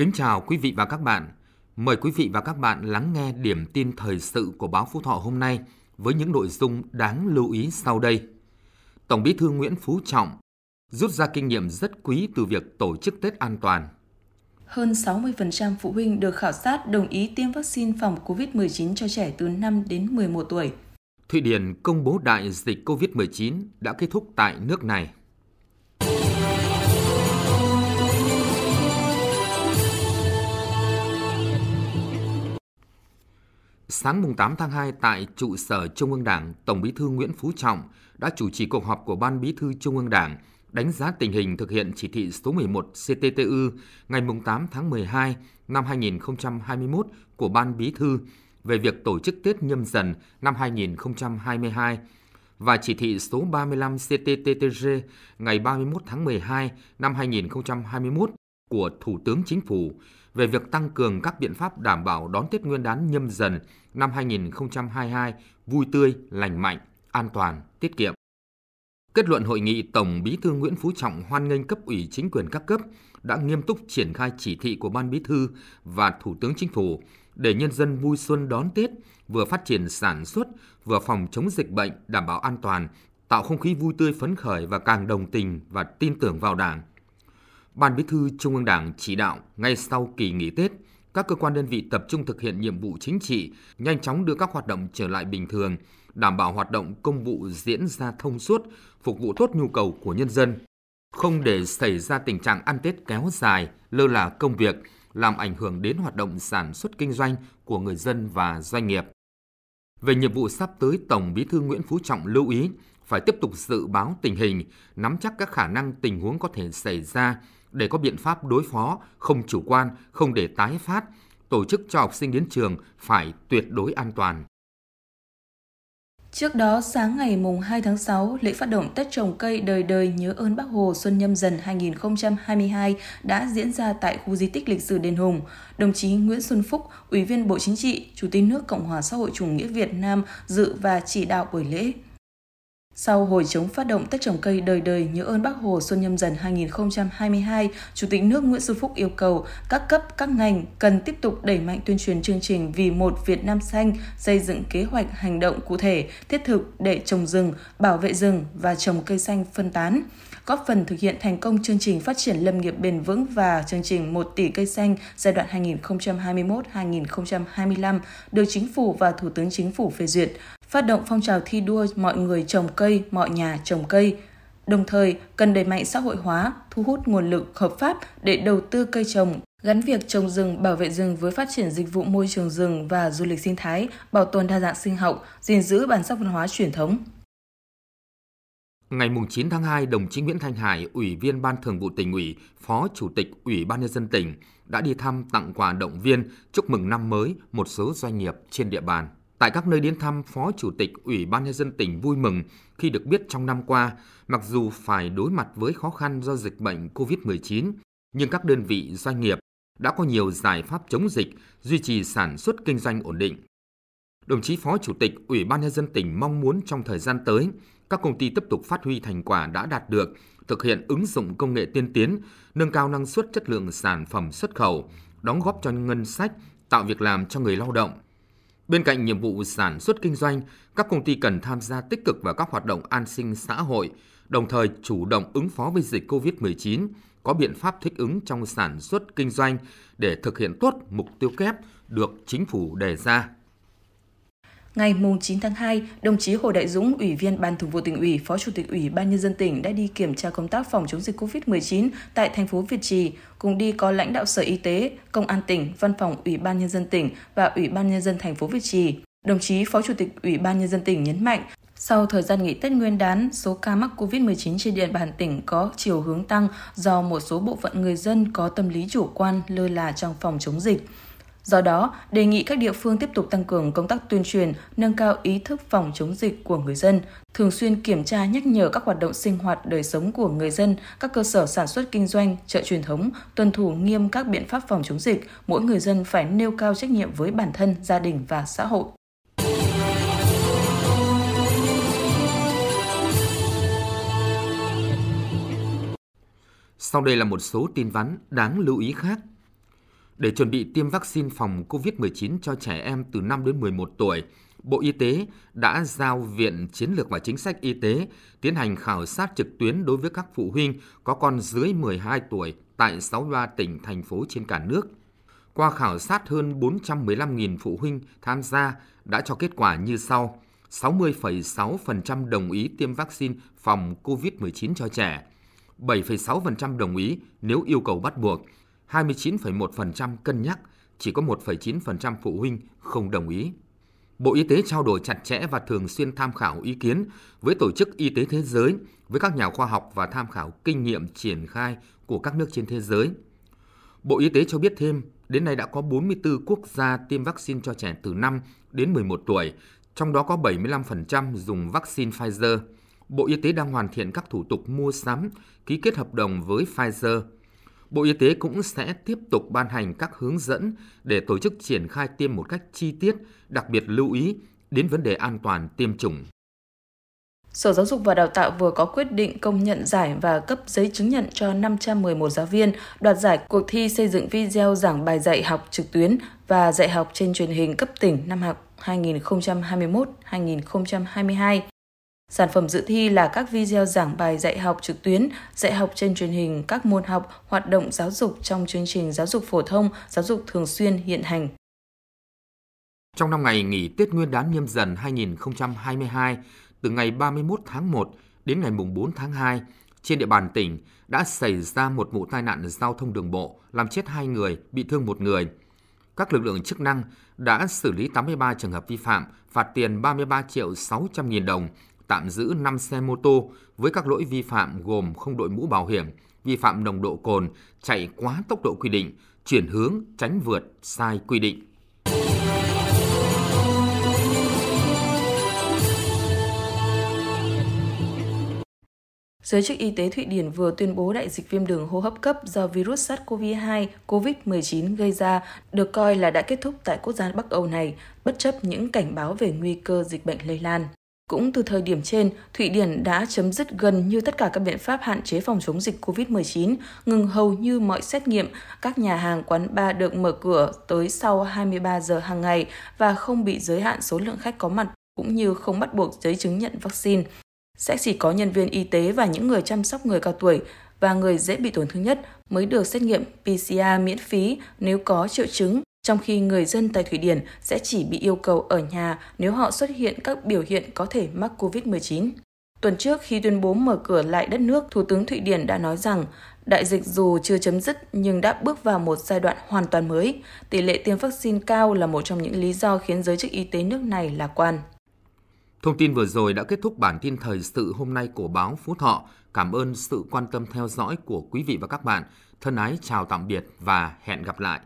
Kính chào quý vị và các bạn. Mời quý vị và các bạn lắng nghe điểm tin thời sự của báo Phú Thọ hôm nay với những nội dung đáng lưu ý sau đây. Tổng Bí thư Nguyễn Phú Trọng rút ra kinh nghiệm rất quý từ việc tổ chức Tết an toàn. Hơn 60% phụ huynh được khảo sát đồng ý tiêm vaccine phòng COVID-19 cho trẻ từ 5 đến 11 tuổi. Thụy Điển công bố đại dịch COVID-19 đã kết thúc tại nước này. Sáng mùng 8 tháng 2 tại trụ sở Trung ương Đảng, Tổng Bí thư Nguyễn Phú Trọng đã chủ trì cuộc họp của Ban Bí thư Trung ương Đảng đánh giá tình hình thực hiện chỉ thị số 11 CTTU ngày mùng 8 tháng 12 năm 2021 của Ban Bí thư về việc tổ chức Tết nhâm dần năm 2022 và chỉ thị số 35 CTTTG ngày 31 tháng 12 năm 2021 của Thủ tướng Chính phủ về việc tăng cường các biện pháp đảm bảo đón Tết Nguyên đán nhâm dần năm 2022 vui tươi, lành mạnh, an toàn, tiết kiệm. Kết luận hội nghị, Tổng Bí thư Nguyễn Phú Trọng hoan nghênh cấp ủy chính quyền các cấp đã nghiêm túc triển khai chỉ thị của Ban Bí thư và Thủ tướng Chính phủ để nhân dân vui xuân đón Tết, vừa phát triển sản xuất, vừa phòng chống dịch bệnh, đảm bảo an toàn, tạo không khí vui tươi phấn khởi và càng đồng tình và tin tưởng vào Đảng. Ban Bí thư Trung ương Đảng chỉ đạo ngay sau kỳ nghỉ Tết, các cơ quan đơn vị tập trung thực hiện nhiệm vụ chính trị, nhanh chóng đưa các hoạt động trở lại bình thường, đảm bảo hoạt động công vụ diễn ra thông suốt, phục vụ tốt nhu cầu của nhân dân. Không để xảy ra tình trạng ăn Tết kéo dài, lơ là công việc, làm ảnh hưởng đến hoạt động sản xuất kinh doanh của người dân và doanh nghiệp. Về nhiệm vụ sắp tới, Tổng Bí thư Nguyễn Phú Trọng lưu ý phải tiếp tục dự báo tình hình, nắm chắc các khả năng tình huống có thể xảy ra để có biện pháp đối phó, không chủ quan, không để tái phát, tổ chức cho học sinh đến trường phải tuyệt đối an toàn. Trước đó, sáng ngày mùng 2 tháng 6, lễ phát động Tết trồng cây đời đời nhớ ơn Bác Hồ Xuân Nhâm Dần 2022 đã diễn ra tại khu di tích lịch sử Đền Hùng. Đồng chí Nguyễn Xuân Phúc, Ủy viên Bộ Chính trị, Chủ tịch nước Cộng hòa xã hội chủ nghĩa Việt Nam dự và chỉ đạo buổi lễ. Sau hồi chống phát động Tết trồng cây đời đời nhớ ơn Bác Hồ Xuân Nhâm Dần 2022, Chủ tịch nước Nguyễn Xuân Phúc yêu cầu các cấp, các ngành cần tiếp tục đẩy mạnh tuyên truyền chương trình Vì một Việt Nam xanh, xây dựng kế hoạch hành động cụ thể, thiết thực để trồng rừng, bảo vệ rừng và trồng cây xanh phân tán góp phần thực hiện thành công chương trình phát triển lâm nghiệp bền vững và chương trình 1 tỷ cây xanh giai đoạn 2021-2025 được Chính phủ và Thủ tướng Chính phủ phê duyệt, phát động phong trào thi đua mọi người trồng cây, mọi nhà trồng cây. Đồng thời, cần đẩy mạnh xã hội hóa, thu hút nguồn lực hợp pháp để đầu tư cây trồng, gắn việc trồng rừng, bảo vệ rừng với phát triển dịch vụ môi trường rừng và du lịch sinh thái, bảo tồn đa dạng sinh học, gìn giữ bản sắc văn hóa truyền thống. Ngày 9 tháng 2, đồng chí Nguyễn Thanh Hải, Ủy viên Ban Thường vụ tỉnh ủy, Phó Chủ tịch Ủy ban Nhân dân tỉnh, đã đi thăm tặng quà động viên chúc mừng năm mới một số doanh nghiệp trên địa bàn. Tại các nơi đến thăm, Phó Chủ tịch Ủy ban Nhân dân tỉnh vui mừng khi được biết trong năm qua, mặc dù phải đối mặt với khó khăn do dịch bệnh COVID-19, nhưng các đơn vị doanh nghiệp đã có nhiều giải pháp chống dịch, duy trì sản xuất kinh doanh ổn định. Đồng chí Phó Chủ tịch Ủy ban Nhân dân tỉnh mong muốn trong thời gian tới, các công ty tiếp tục phát huy thành quả đã đạt được, thực hiện ứng dụng công nghệ tiên tiến, nâng cao năng suất chất lượng sản phẩm xuất khẩu, đóng góp cho ngân sách, tạo việc làm cho người lao động. Bên cạnh nhiệm vụ sản xuất kinh doanh, các công ty cần tham gia tích cực vào các hoạt động an sinh xã hội, đồng thời chủ động ứng phó với dịch COVID-19, có biện pháp thích ứng trong sản xuất kinh doanh để thực hiện tốt mục tiêu kép được chính phủ đề ra. Ngày 9 tháng 2, đồng chí Hồ Đại Dũng, Ủy viên Ban Thường vụ tỉnh ủy, Phó Chủ tịch Ủy ban Nhân dân tỉnh đã đi kiểm tra công tác phòng chống dịch COVID-19 tại thành phố Việt Trì, cùng đi có lãnh đạo Sở Y tế, Công an tỉnh, Văn phòng Ủy ban Nhân dân tỉnh và Ủy ban Nhân dân thành phố Việt Trì. Đồng chí Phó Chủ tịch Ủy ban Nhân dân tỉnh nhấn mạnh, sau thời gian nghỉ Tết Nguyên đán, số ca mắc COVID-19 trên địa bàn tỉnh có chiều hướng tăng do một số bộ phận người dân có tâm lý chủ quan lơ là trong phòng chống dịch. Do đó, đề nghị các địa phương tiếp tục tăng cường công tác tuyên truyền, nâng cao ý thức phòng chống dịch của người dân, thường xuyên kiểm tra nhắc nhở các hoạt động sinh hoạt đời sống của người dân, các cơ sở sản xuất kinh doanh, chợ truyền thống, tuân thủ nghiêm các biện pháp phòng chống dịch, mỗi người dân phải nêu cao trách nhiệm với bản thân, gia đình và xã hội. Sau đây là một số tin vắn đáng lưu ý khác để chuẩn bị tiêm vaccine phòng COVID-19 cho trẻ em từ 5 đến 11 tuổi, Bộ Y tế đã giao Viện Chiến lược và Chính sách Y tế tiến hành khảo sát trực tuyến đối với các phụ huynh có con dưới 12 tuổi tại 63 tỉnh, thành phố trên cả nước. Qua khảo sát hơn 415.000 phụ huynh tham gia đã cho kết quả như sau. 60,6% đồng ý tiêm vaccine phòng COVID-19 cho trẻ, 7,6% đồng ý nếu yêu cầu bắt buộc, 29,1% cân nhắc, chỉ có 1,9% phụ huynh không đồng ý. Bộ Y tế trao đổi chặt chẽ và thường xuyên tham khảo ý kiến với Tổ chức Y tế Thế giới, với các nhà khoa học và tham khảo kinh nghiệm triển khai của các nước trên thế giới. Bộ Y tế cho biết thêm, đến nay đã có 44 quốc gia tiêm vaccine cho trẻ từ 5 đến 11 tuổi, trong đó có 75% dùng vaccine Pfizer. Bộ Y tế đang hoàn thiện các thủ tục mua sắm, ký kết hợp đồng với Pfizer. Bộ Y tế cũng sẽ tiếp tục ban hành các hướng dẫn để tổ chức triển khai tiêm một cách chi tiết, đặc biệt lưu ý đến vấn đề an toàn tiêm chủng. Sở Giáo dục và Đào tạo vừa có quyết định công nhận giải và cấp giấy chứng nhận cho 511 giáo viên đoạt giải cuộc thi xây dựng video giảng bài dạy học trực tuyến và dạy học trên truyền hình cấp tỉnh năm học 2021-2022. Sản phẩm dự thi là các video giảng bài dạy học trực tuyến, dạy học trên truyền hình các môn học, hoạt động giáo dục trong chương trình giáo dục phổ thông, giáo dục thường xuyên hiện hành. Trong năm ngày nghỉ Tết Nguyên đán nhâm dần 2022, từ ngày 31 tháng 1 đến ngày 4 tháng 2, trên địa bàn tỉnh đã xảy ra một vụ tai nạn giao thông đường bộ, làm chết hai người, bị thương một người. Các lực lượng chức năng đã xử lý 83 trường hợp vi phạm, phạt tiền 33 triệu 600 nghìn đồng, tạm giữ 5 xe mô tô với các lỗi vi phạm gồm không đội mũ bảo hiểm, vi phạm nồng độ cồn, chạy quá tốc độ quy định, chuyển hướng, tránh vượt, sai quy định. Giới chức y tế Thụy Điển vừa tuyên bố đại dịch viêm đường hô hấp cấp do virus SARS-CoV-2 COVID-19 gây ra được coi là đã kết thúc tại quốc gia Bắc Âu này, bất chấp những cảnh báo về nguy cơ dịch bệnh lây lan. Cũng từ thời điểm trên, Thụy Điển đã chấm dứt gần như tất cả các biện pháp hạn chế phòng chống dịch COVID-19, ngừng hầu như mọi xét nghiệm, các nhà hàng quán bar được mở cửa tới sau 23 giờ hàng ngày và không bị giới hạn số lượng khách có mặt cũng như không bắt buộc giấy chứng nhận vaccine. Sẽ chỉ có nhân viên y tế và những người chăm sóc người cao tuổi và người dễ bị tổn thương nhất mới được xét nghiệm PCR miễn phí nếu có triệu chứng trong khi người dân tại Thụy Điển sẽ chỉ bị yêu cầu ở nhà nếu họ xuất hiện các biểu hiện có thể mắc COVID-19. Tuần trước khi tuyên bố mở cửa lại đất nước, Thủ tướng Thụy Điển đã nói rằng đại dịch dù chưa chấm dứt nhưng đã bước vào một giai đoạn hoàn toàn mới. Tỷ lệ tiêm vaccine cao là một trong những lý do khiến giới chức y tế nước này lạc quan. Thông tin vừa rồi đã kết thúc bản tin thời sự hôm nay của báo Phú Thọ. Cảm ơn sự quan tâm theo dõi của quý vị và các bạn. Thân ái chào tạm biệt và hẹn gặp lại.